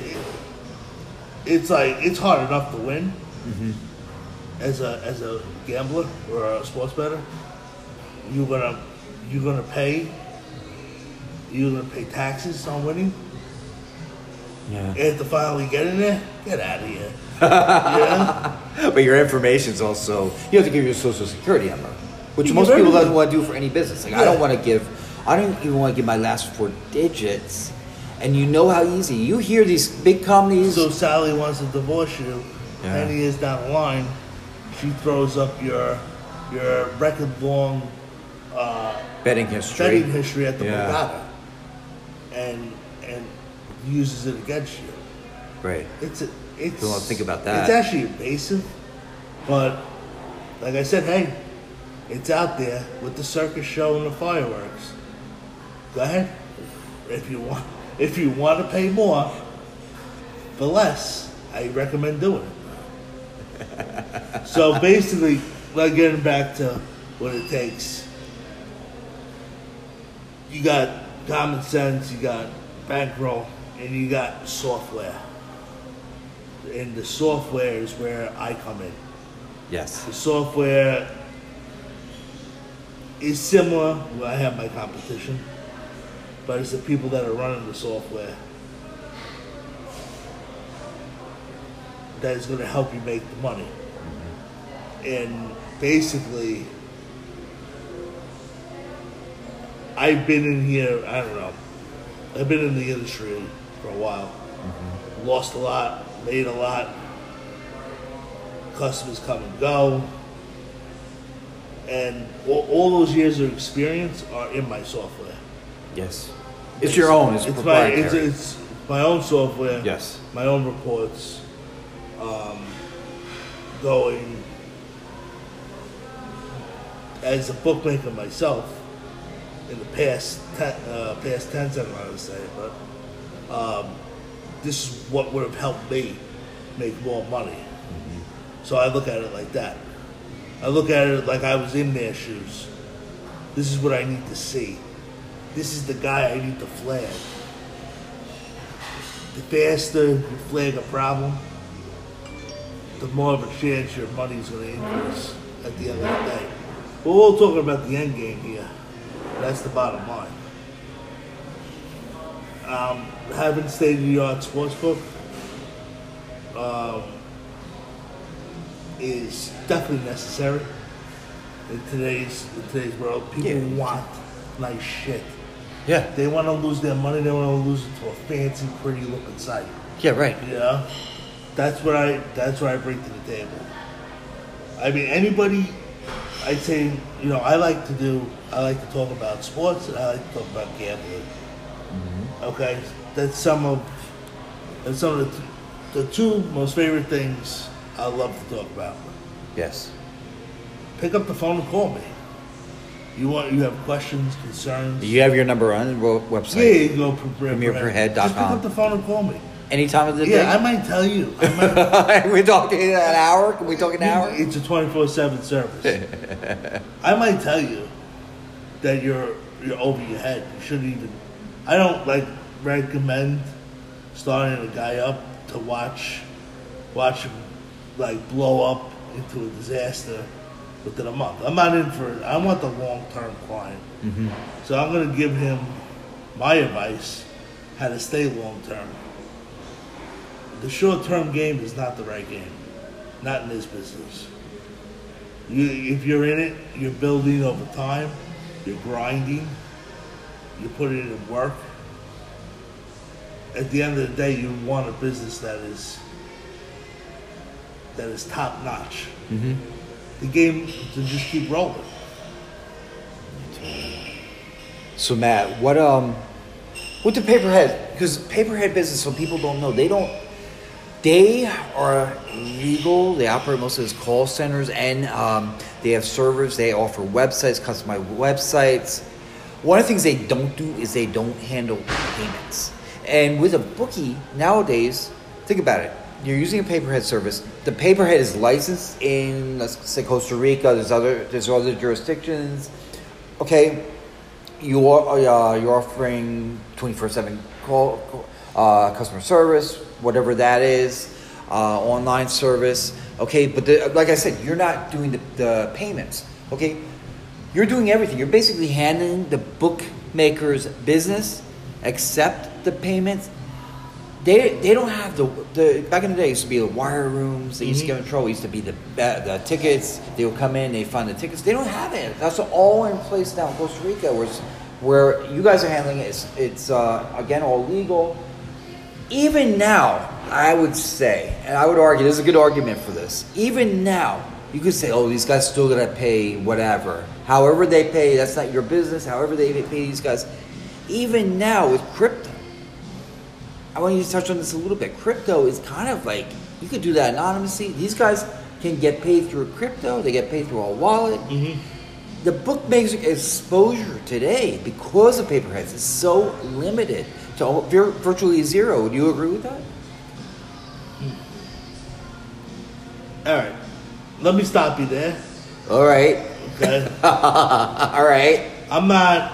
it's like it's hard enough to win Mm-hmm. as a as a gambler or a sports bettor. You're gonna you're gonna pay. You're gonna pay taxes on winning. Yeah. And to finally get in there, get out of here. yeah. But your information's also you have to give your social security number, which You most give people everything. don't want to do for any business. Like I don't want to give, I don't even want to give my last four digits. And you know how easy you hear these big companies. So Sally wants to divorce you. Yeah. he years down the line, she throws up your your record long uh, betting history. betting history at the Yeah. Borgata, and and uses it against you. Right. It's a, it's. Don't think about that. It's actually invasive, but like I said, hey, it's out there with the circus show and the fireworks. Go ahead, if you want. If you want to pay more for less, I recommend doing it. so basically, like getting back to what it takes. You got common sense, you got bankroll, and you got software. And the software is where I come in. Yes. The software is similar. Well, I have my competition, but it's the people that are running the software that is going to help you make the money. Mm-hmm. And basically, I've been in here. I don't know. I've been in the industry for a while. Lost a lot, made a lot. Customers come and go and all, all those years of experience are in my software. Yes. It's your own. It's, my it's, it's my own software. Yes. My own reports. Um, going as a bookmaker myself in the past ten, uh, past tense, I don't know how to say it, but um, this is what would have helped me make more money. So I look at it like that. I look at it like I was in their shoes. This is what I need to see. This is the guy I need to flag. The faster you flag a problem, the more of a chance your money's going to increase at the end of the day. We're all talking about the end game here. That's the bottom line. Um, having state of the art sportsbook um, is definitely necessary in today's in today's world. People Yeah. want nice shit. yeah. They want to lose their money. They want to lose it to a fancy, pretty looking site. Yeah. Right. You know, that's what I that's what I bring to the table. I mean, anybody. I'd say you know I like to do I like to talk about sports and I like to talk about gambling. Mm-hmm. Okay, that's some of that's some of the, the two most favorite things I love to talk about. Yes. Pick up the phone and call me. You want you have questions, concerns? You have your number on the wo- Yeah, website. you go pre- pre- PremierPerhead.com. Just pick up the phone and call me. Any time of the day? Yeah, I might tell you. I might, We're talking an hour. Can we talk an hour? It's a twenty four seven service. I might tell you that you're you're over your head. You shouldn't even. I don't like recommend starting a guy up to watch watch him like blow up into a disaster within a month. I'm not in for. it. I want the long term client. Mm-hmm. So I'm going to give him my advice how to stay long term. The short term game is not the right game, not in this business. You, if you're in it, you're building over time, you're grinding, you're putting it in work. At the end of the day, you want a business that is that is top notch. The game to just keep rolling. So Matt, what um, with the pay per head? Because pay per head business, so people don't know, they don't. They are legal. They operate mostly as call centers, and um, they have servers. They offer websites, customized websites. One of the things they don't do is they don't handle payments. And with a bookie nowadays, think about it. You're using a pay per head service. The pay per head is licensed in, let's say, Costa Rica. There's other there's other jurisdictions. Okay, you are uh, you're offering 24/7 call uh, customer service, whatever that is, uh, online service. Okay, but the, like I said, you're not doing the, the payments. Okay, you're doing everything. You're basically handling the bookmaker's business, except the payments. They, they don't have the, the back in the day it used to be the wire rooms they used to get in trouble it used to be the the tickets they would come in they find the tickets they don't have it that's all in place now in Costa Rica where, where you guys are handling it it's, it's uh, again all legal even now, I would say, and I would argue, there's a good argument for this. Even now, you could say, oh, these guys still gotta pay whatever. However they pay, that's not your business. However they pay these guys. Even now with crypto, I want you to touch on this a little bit. Crypto is kind of like, you could do that anonymously. These guys can get paid through crypto, they get paid through a wallet. Mm-hmm. The bookmaker's exposure today, because of pay per heads, is so limited to al- vir- virtually zero. Would you agree with that? All right, let me stop you there. All right. Okay, All right. I'm not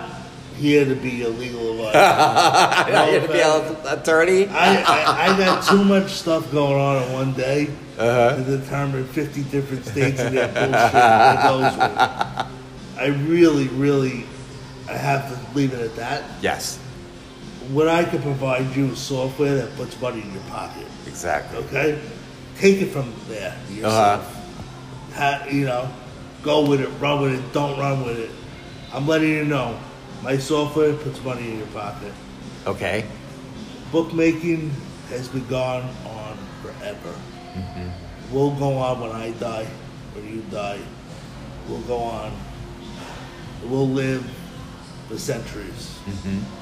here to be a legal advisor. I'm not here to be an attorney. I, I, I got too much stuff going on in one day Uh-huh. to determine 50 different states and their bullshit that goes with. I really, really, I have to leave it at that. Yes. What I can provide you is software that puts money in your pocket. Exactly. Okay, take it from there yourself. Uh-huh. Ha- you know, go with it, run with it, don't run with it. I'm letting you know, my software puts money in your pocket. Okay. Bookmaking has been gone on forever. Mm-hmm. We'll go on when I die, when you die. We'll go on. We'll live for centuries. Mm-hmm.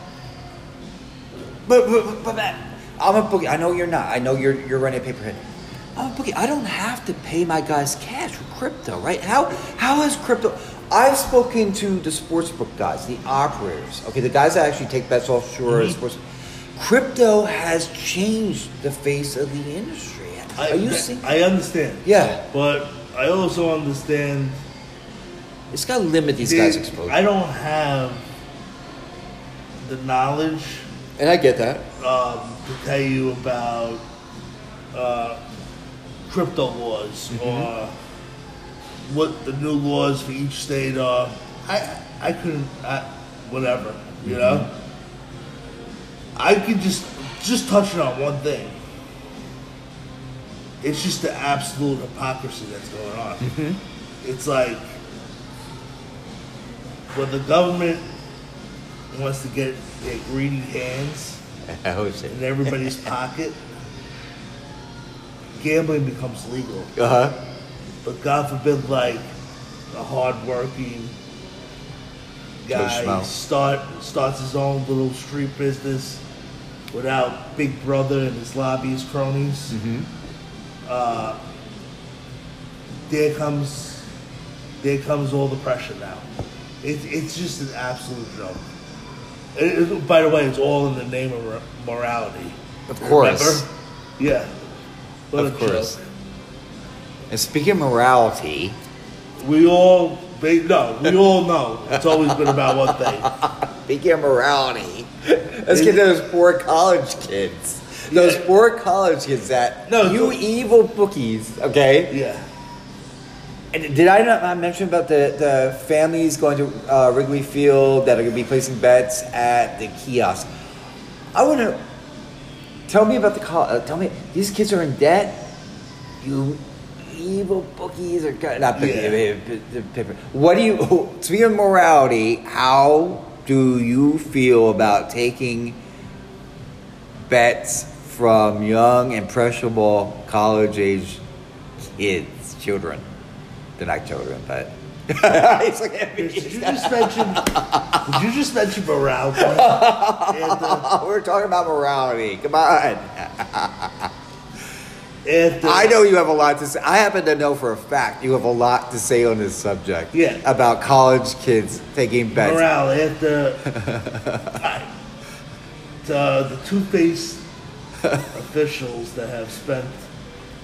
But, but, but I'm a bookie. I know you're not. I know you're you're running a paper pay per head. I'm a bookie. I don't have to pay my guys cash with crypto, right? How how has crypto? I've spoken to the sportsbook guys, the operators. Okay, the guys that actually take bets offshore. Mm-hmm. Sports. Crypto has changed the face of the industry. I, Are you seeing? I understand. Yeah. But I also understand It's got to limit these guys' exposure. I don't have the knowledge and I get that. um, to tell you about uh, crypto laws Mm-hmm. or what the new laws for each state are. I I couldn't. I, whatever you Mm-hmm. know. I could just just touching on one thing. It's just the absolute hypocrisy that's going on. Mm-hmm. It's like when the government wants to get their greedy hands in everybody's pocket, gambling becomes legal. Uh huh. But God forbid, like a hardworking guy start starts his own little street business without Big Brother and his lobbyist cronies. Uh, there comes, there comes all the pressure now. It, it's just an absolute joke. It- it- by the way, it's all in the name of morality. Of course. Remember? Yeah. What Of course. joke. And speaking of morality, We all, they, no, we all know it's always been about one thing. speaking of morality, let's get those poor college kids. Those Yeah. poor college kids that No, you so- evil bookies, okay? Yeah. Did I not mention about the, the families going to uh, Wrigley Field that are going to be placing bets at the kiosk? I want to tell me about the call. Uh, tell me these kids are in debt. You evil bookies are not bookies, Yeah. paper. What do you? Speaking of morality, how do you feel about taking bets from young impressionable college age kids, children? They're not children, but. He's me. Did you just mention? Did you just mention morality? And, uh, We're talking about morality. Come on. after I know you have a lot to say. I happen to know for a fact you have a lot to say on this subject. Yeah. About college kids taking bets. morale after I- the, the two-faced officials that have spent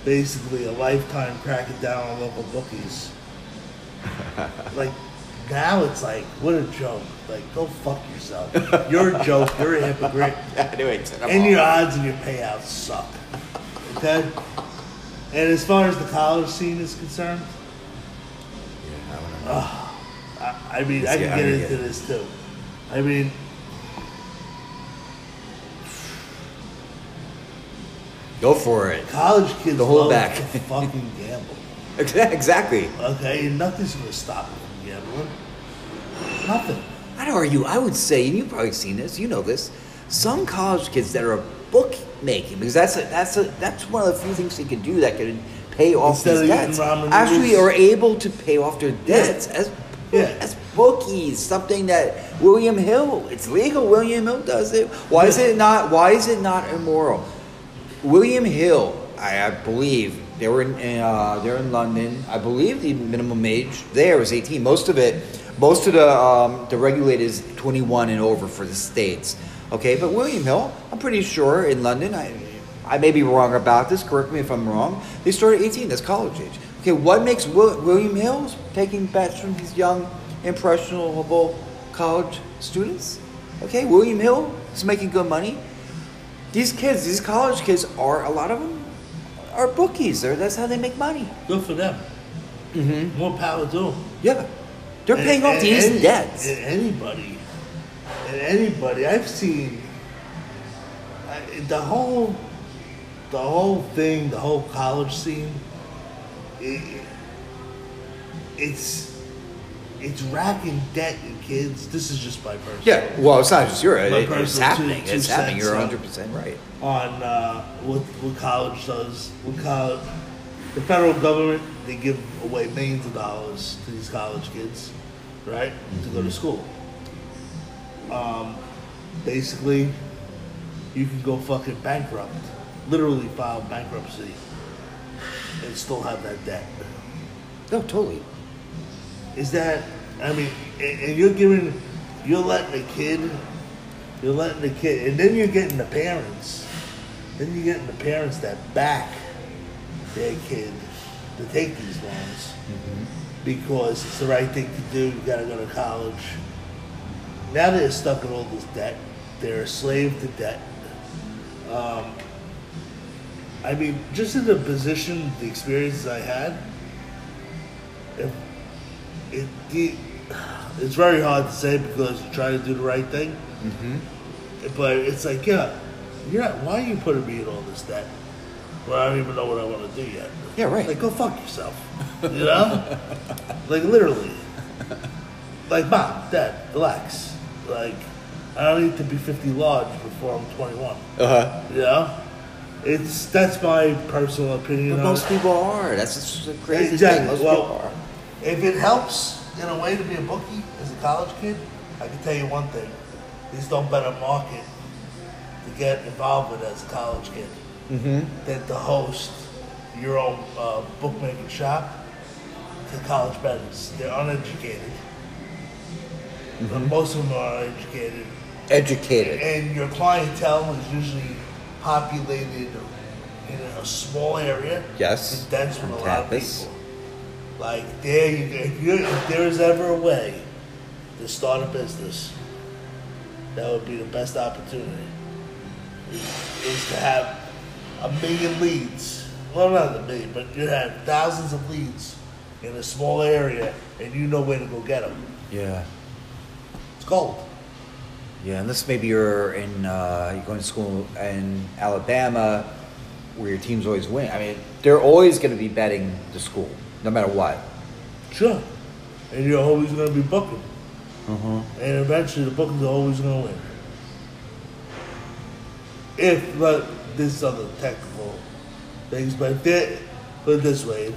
basically a lifetime cracking down on local bookies. Like now it's like what a joke. Like go fuck yourself. You're a joke. You're a hypocrite. anyway, And your odds and your payouts suck. Okay? And as far as the college scene is concerned, I, I mean, I can get- get I can into this too. I mean, Go for it. college kids The whole love back. to fucking gamble. exactly. Okay? Nothing's to stop them from gambling. Nothing. I'd argue, I would say, and you've probably seen this, you know this, some college kids that are bookmaking, because that's a, that's a, that's one of the few things they can do that can pay off Instead these debts. Actually, are able to pay off their debts as Yeah. as bookies. Something that William Hill, it's legal. William Hill does it. Why is it not? Why is it not immoral? William Hill, I, I believe they were in uh, they're in London. I believe the minimum age there is 18. Most of it, most of the um, the regulators 21 and over for the states. Okay, but William Hill, I'm pretty sure in London. I I may be wrong about this. Correct me if I'm wrong. They started at 18. That's college age. Okay, what makes Will, William Hill taking bets from these young, impressionable college students? Okay, William Hill is making good money these kids, these college kids, are a lot of them are bookies. They're, that's how they make money. Good for them. Mm-hmm. More power to them. Yeah, they're paying off these any, debts. And anybody, and anybody, I've seen I, the whole, the whole thing, the whole college scene. It, it's, it's racking debt in kids. This is just my personal. Yeah, well, it's not just your. My It, it's personal happening. two- it's two happening. You're uh, 100 percent right. on uh, what what college does. What college, the federal government they give away millions of dollars to these college kids, right, to go to school. Um, basically, you can go fucking bankrupt, literally file bankruptcy, and still have that debt. No, totally. Is that? I mean, and, you're giving, you're letting the kid, you're letting the kid, and then you're getting the parents, then you're getting the parents that back their kid to take these loans because it's the right thing to do. You got to go to college. Now they're stuck in all this debt. They're a slave to debt. Um, I mean, just in the position, the experiences I had, if it, it it's very hard to say because you try to do the right thing. But it's like, yeah, you're not, why are you putting me in all this debt? Well, I don't even know what I want to do yet. Yeah, right. Like, go fuck yourself. You know? like, literally. Like, mom, dad, relax. Like, I don't need to be 50 large before I'm 21. Uh huh. You know? It's, that's my personal opinion. But most it. people are. That's just a crazy Exactly. thing. Most well, people are. If it helps in a way to be a bookie as a college kid, I can tell you one thing: there's no better market to get involved with as a college kid Mm-hmm. than to host your own uh, bookmaking shop to college bettors. They're uneducated. But most of them are uneducated, Educated. and your clientele is usually populated in a small area. Yes. It's dense with a lot of people. Like there, you, if, you if there is ever a way to start a business, that would be the best opportunity. Is, is to have a million leads. Well, not a million, but you have thousands of leads in a small area, and you know where to go get them. Yeah. It's gold. Yeah, unless maybe you're in uh, you're going to school in Alabama, where your teams always win. I mean, they're always going to be betting the school, no matter what. Sure. And you're always going to be booking. Uh-huh. And eventually the bookings are always going to win. If, but this is other technical things, but if they put it this way,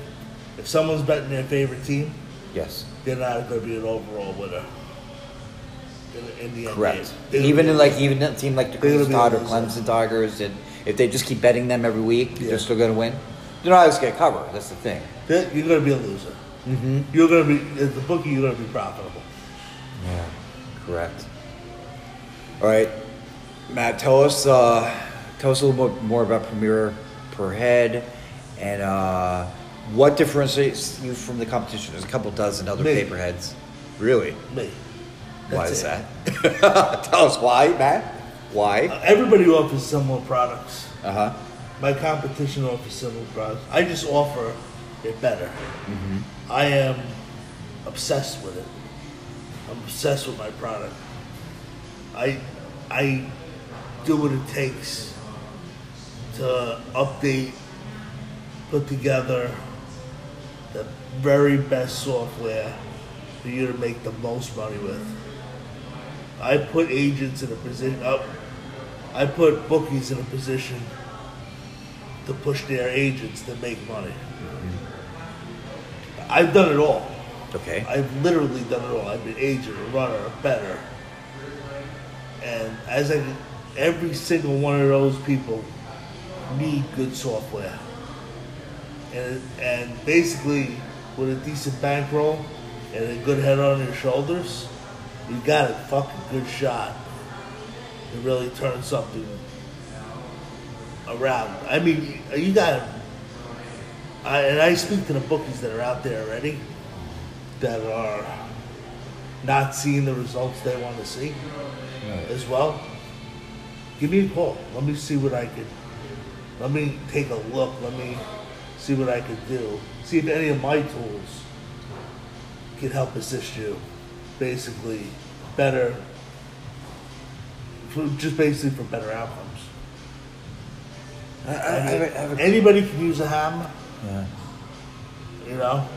if someone's betting their favorite team, Yes, they're not going to be an overall winner. In, in the end correct. Even in like even a team like the gonna Clemson or. Clemson Tigers, and if they just keep betting them every week, Yeah. they're still going to win. They're not always going to cover. That's the thing. That- You're going to be a loser. Mm-hmm. You're going to be, as the bookie, you're going to be profitable. Yeah, correct. All right, Matt, tell us uh, tell us a little bit more about Premier per head and uh, what differentiates you from the competition. There's a couple dozen other Me. pay per heads. Really? Me. why is it. that? tell us why, Matt. Why? Uh, Everybody offers similar products. Uh huh. My competition offers similar products. I just offer it better. Mm-hmm. I am obsessed with it. I'm obsessed with my product. I I do what it takes to update, put together the very best software for you to make the most money with. I put agents in a position up. I put bookies in a position to push their agents to make money. I've done it all. Okay. I've literally done it all. I've been agent, a runner, a better. And as I, every single one of those people need good software. And, and basically, with a decent bankroll and a good head on your shoulders, you got a fucking good shot to really turn something around. I mean, you got, I, and I speak to the bookies that are out there already that are not seeing the results they want to see as well. Give me a call. Let me see what I could. Let me take a look. Let me see what I could do. See if any of my tools can help assist you. Basically, better. For, just basically for better outcomes. I, I, I, I mean, have a- I have a- anybody can use a hammer. Yeah. You know,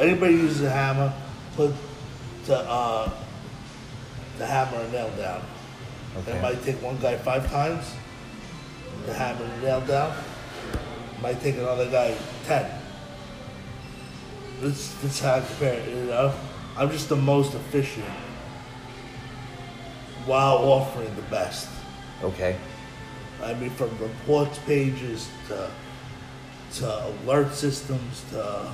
anybody uses a hammer, put to uh, the hammer and nail down. Okay. It might take one guy five times to hammer and nail down. It might take another guy ten. This this how I compare it. You know, I'm just the most efficient while offering the best. Okay. I mean, from reports pages to to alert systems to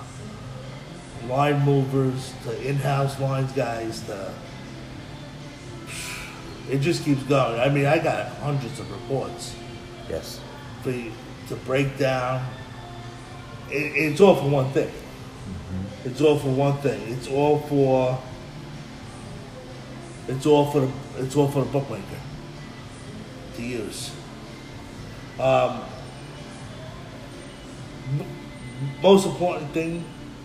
line movers to in-house lines guys to it just keeps going. I mean, I got hundreds of reports Yes. for you to break down. It, it's all for one thing. It's all for one thing. It's all for. It's all for the. It's all for the bookmaker to use. Um, most important thing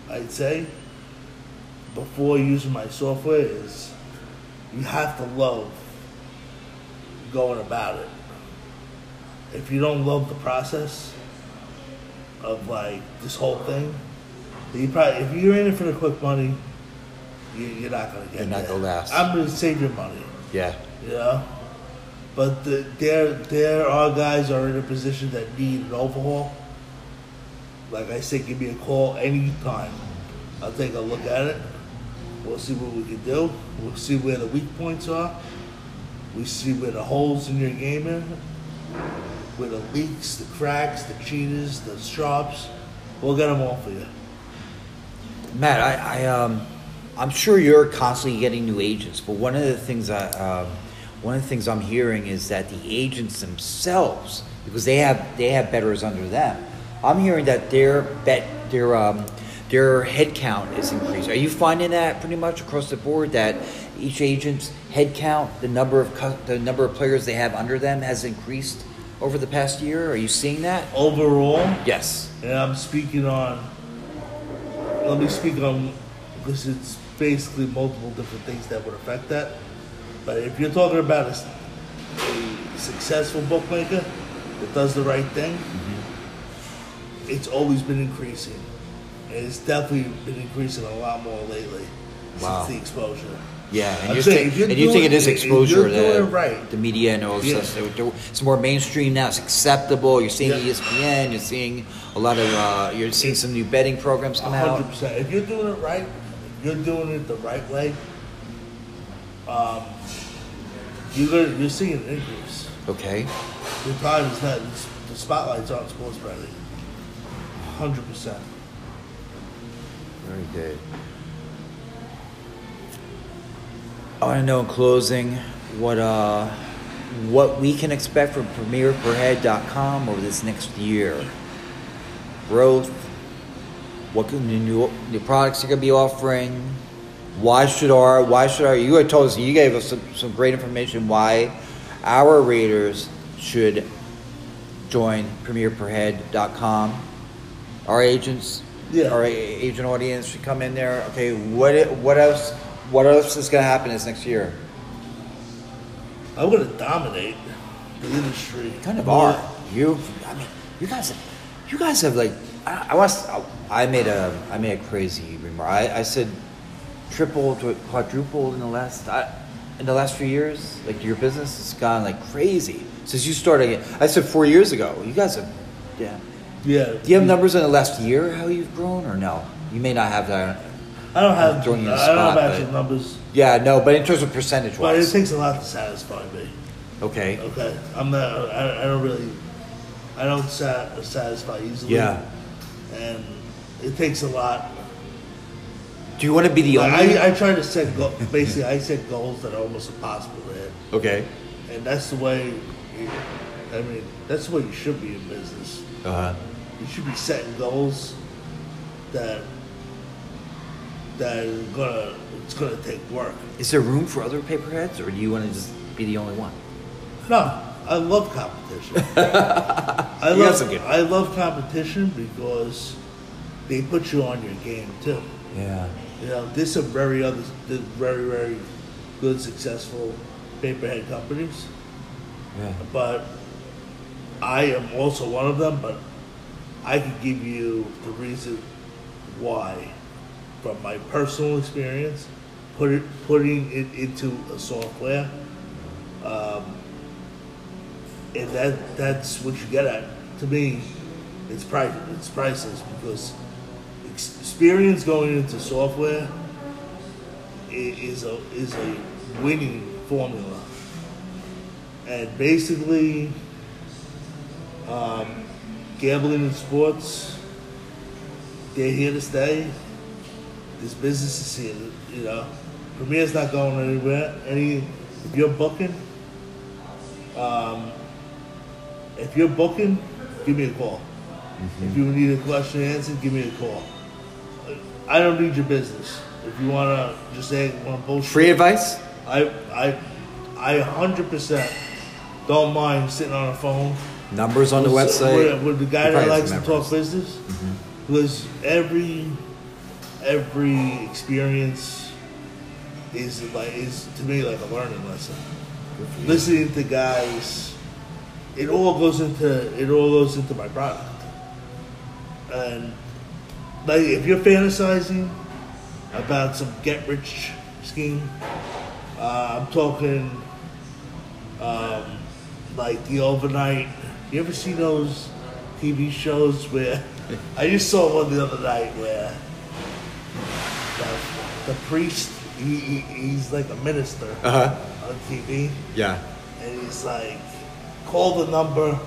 I'd say before using my software is you have to love going about it. If you don't love the process of like this whole thing, you probably if you're in it for the quick money, you, you're not gonna get You're not gonna last. I'm gonna save your money, Yeah. you know. But the, there there are guys are in a position that need an overhaul. Like I said, give me a call anytime. I'll take a look at it. We'll see what we can do. We'll see where the weak points are. We see where the holes in your game are, where the leaks, the cracks, the cheaters, the sharps. We'll get them all for you. Matt, I, I um, I'm sure you're constantly getting new agents, but one of the things I, um, one of the things I'm hearing is that the agents themselves, because they have they have betters under them, I'm hearing that their bet their um, their head count is increased. Are you finding that pretty much across the board that each agent's head count, the number of cu- the number of players they have under them, has increased over the past year? Are you seeing that? Overall, Yes. and I'm speaking on. Let me speak on because it's basically multiple different things that would affect that. But if you're talking about a successful bookmaker that does the right thing, it's always been increasing. And it's definitely been increasing a lot more lately Wow. since the exposure. Yeah, and you're, saying, think- you're and you think it is exposure you're to doing it right. the media and all Yeah. stuff. It's more mainstream now. It's acceptable. You're seeing Yeah. ESPN. You're seeing a lot of. Uh, you're seeing some new betting programs come out. hundred percent. If you're doing it right, you're doing it the right way, um, you're you're seeing an increase. Okay. The problem is that the spotlight's on sports betting. Hundred percent. Very good. I want to know in closing what uh what we can expect from PremierPerHead.com over this next year. Growth. What can the new new products you're gonna be offering? Why should our why should our you had told us you gave us some, some great information why our readers should join PremierPerHead.com. Our agents Yeah. our agent audience should come in there. Okay, what what else what else is gonna happen this next year? I'm gonna dominate the industry. kind of are. You, I mean, you guys, have, you guys have like, I, I was, I made a, I made a crazy remark. I, I said triple to quadrupled in the last, I, in the last few years. Like your business has gone like crazy since you started. I said four years ago. You guys have, yeah. Yeah. Do you have numbers in the last year how you've grown or no? You may not have that. I don't have. throwing you on the I don't have actual but- numbers, Yeah, no, but in terms of percentage but it wise. takes a lot to satisfy me. Okay. Okay, I'm not. I, I don't really. I don't sat, satisfy easily. Yeah. And it takes a lot. Do you want to be the only? I, I try to set go- basically I set goals that are almost impossible to hit, okay. and that's the way. You, I mean, that's the way you should be in business. Uh huh. You should be setting goals that that is gonna it's gonna take work. Is there room for other pay per heads, or do you want to just be the only one? No, I love competition. I love some I love competition because they put you on your game too. Yeah. You know, there's some very other, very very good successful pay per head companies, Yeah. but I am also one of them. But I could give you the reason why, from my personal experience, put it putting it into a software. Um, and that that's what you get at. To me, it's price it's priceless because experience going into software is a is a winning formula. And basically, um, gambling in sports, they're here to stay. This business is here, you know. Premier's not going anywhere. Any, if you're booking, um, if you're booking, give me a call. If you need a question answered, give me a call. I don't need your business. If you wanna just say want bullshit, Free advice? I I I hundred percent don't mind sitting on a phone Numbers on the website. with, the guy that likes to talk business because every every experience is like is to me like a learning lesson. Listening to guys, it all goes into it all goes into my product, and like if you're fantasizing about some get rich scheme, uh, I'm talking um, like the overnight. You ever see those TV shows where I just saw one the other night where the, the priest he, he, he's like a minister Uh-huh. on TV Yeah. and he's like, call the number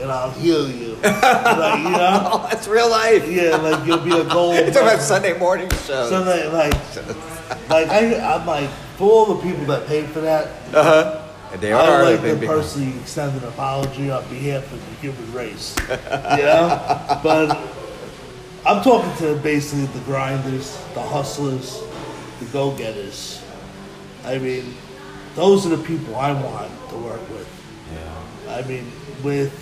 and I'll heal you. like, you know? Oh, that's real life. Yeah, like you'll be a gold. It's about Sunday morning show. So like, like, like I, I'm like, for all the people that paid for that, Uh huh. They I are. would like to personally extend an apology on behalf of the human race. you know? But I'm talking to basically the grinders, the hustlers, the go-getters. I mean, those are the people I want to work with. Yeah. I mean, with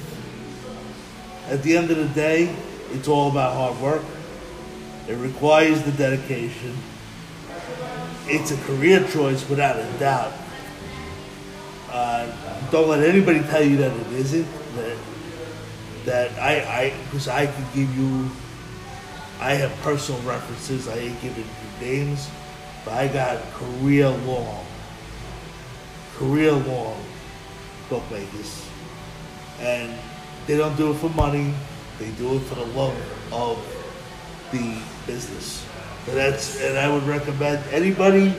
at the end of the day, it's all about hard work. It requires the dedication. It's a career choice without a doubt. Uh, don't let anybody tell you that it isn't. That that I I because I could give you. I have personal references. I ain't giving you names, but I got career long, career long bookmakers and they don't do it for money. They do it for the love of the business. And that's and I would recommend anybody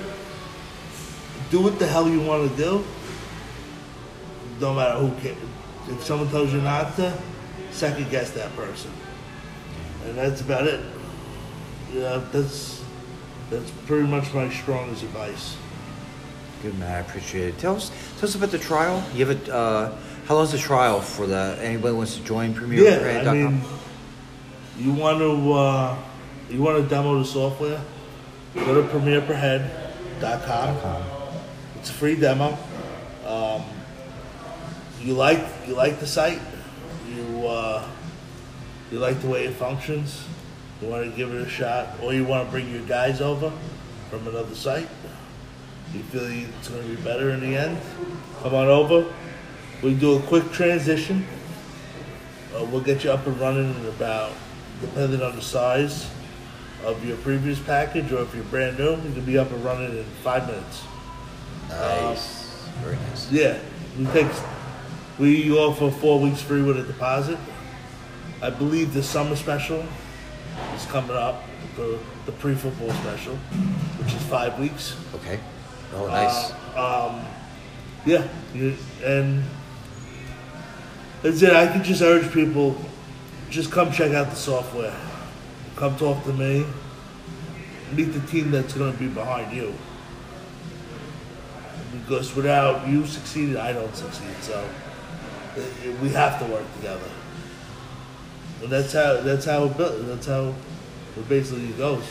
do what the hell you want to do. No matter who can. If someone tells you not to, second guess that person. and that's about it. Yeah, that's that's pretty much my strongest advice. Good man, I appreciate it. Tell us, tell us about the trial. You have a, uh, how long's the trial for the anybody wants to join Premier? Yeah, I mean, you want to uh, you want to demo the software? Go to premierperhead.com. It's a free demo. You like you like the site? You uh, you like the way it functions? You want to give it a shot, or you want to bring your guys over from another site? You feel it's going to be better in the end? Come on over. We do a quick transition. Uh, we'll get you up and running in about, depending on the size of your previous package, or if you're brand new, you can be up and running in five minutes. Nice, very nice. Yeah, we take we offer four weeks free with a deposit. I believe the summer special is coming up, the the pre-football special, which is five weeks. Okay. Oh, nice. Uh, um, yeah, you, and that's it. I can just urge people, just come check out the software. Come talk to me. Meet the team that's going to be behind you. Because without you succeeding, I don't succeed. So we have to work together. And that's how that's how it built. That's how it basically goes.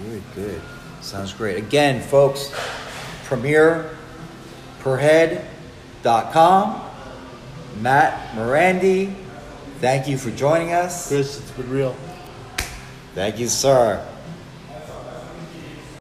Very good. Sounds great. Again, folks, premierperhead.com. Matt Morandi, thank you for joining us. Chris, it's been real. Thank you, sir.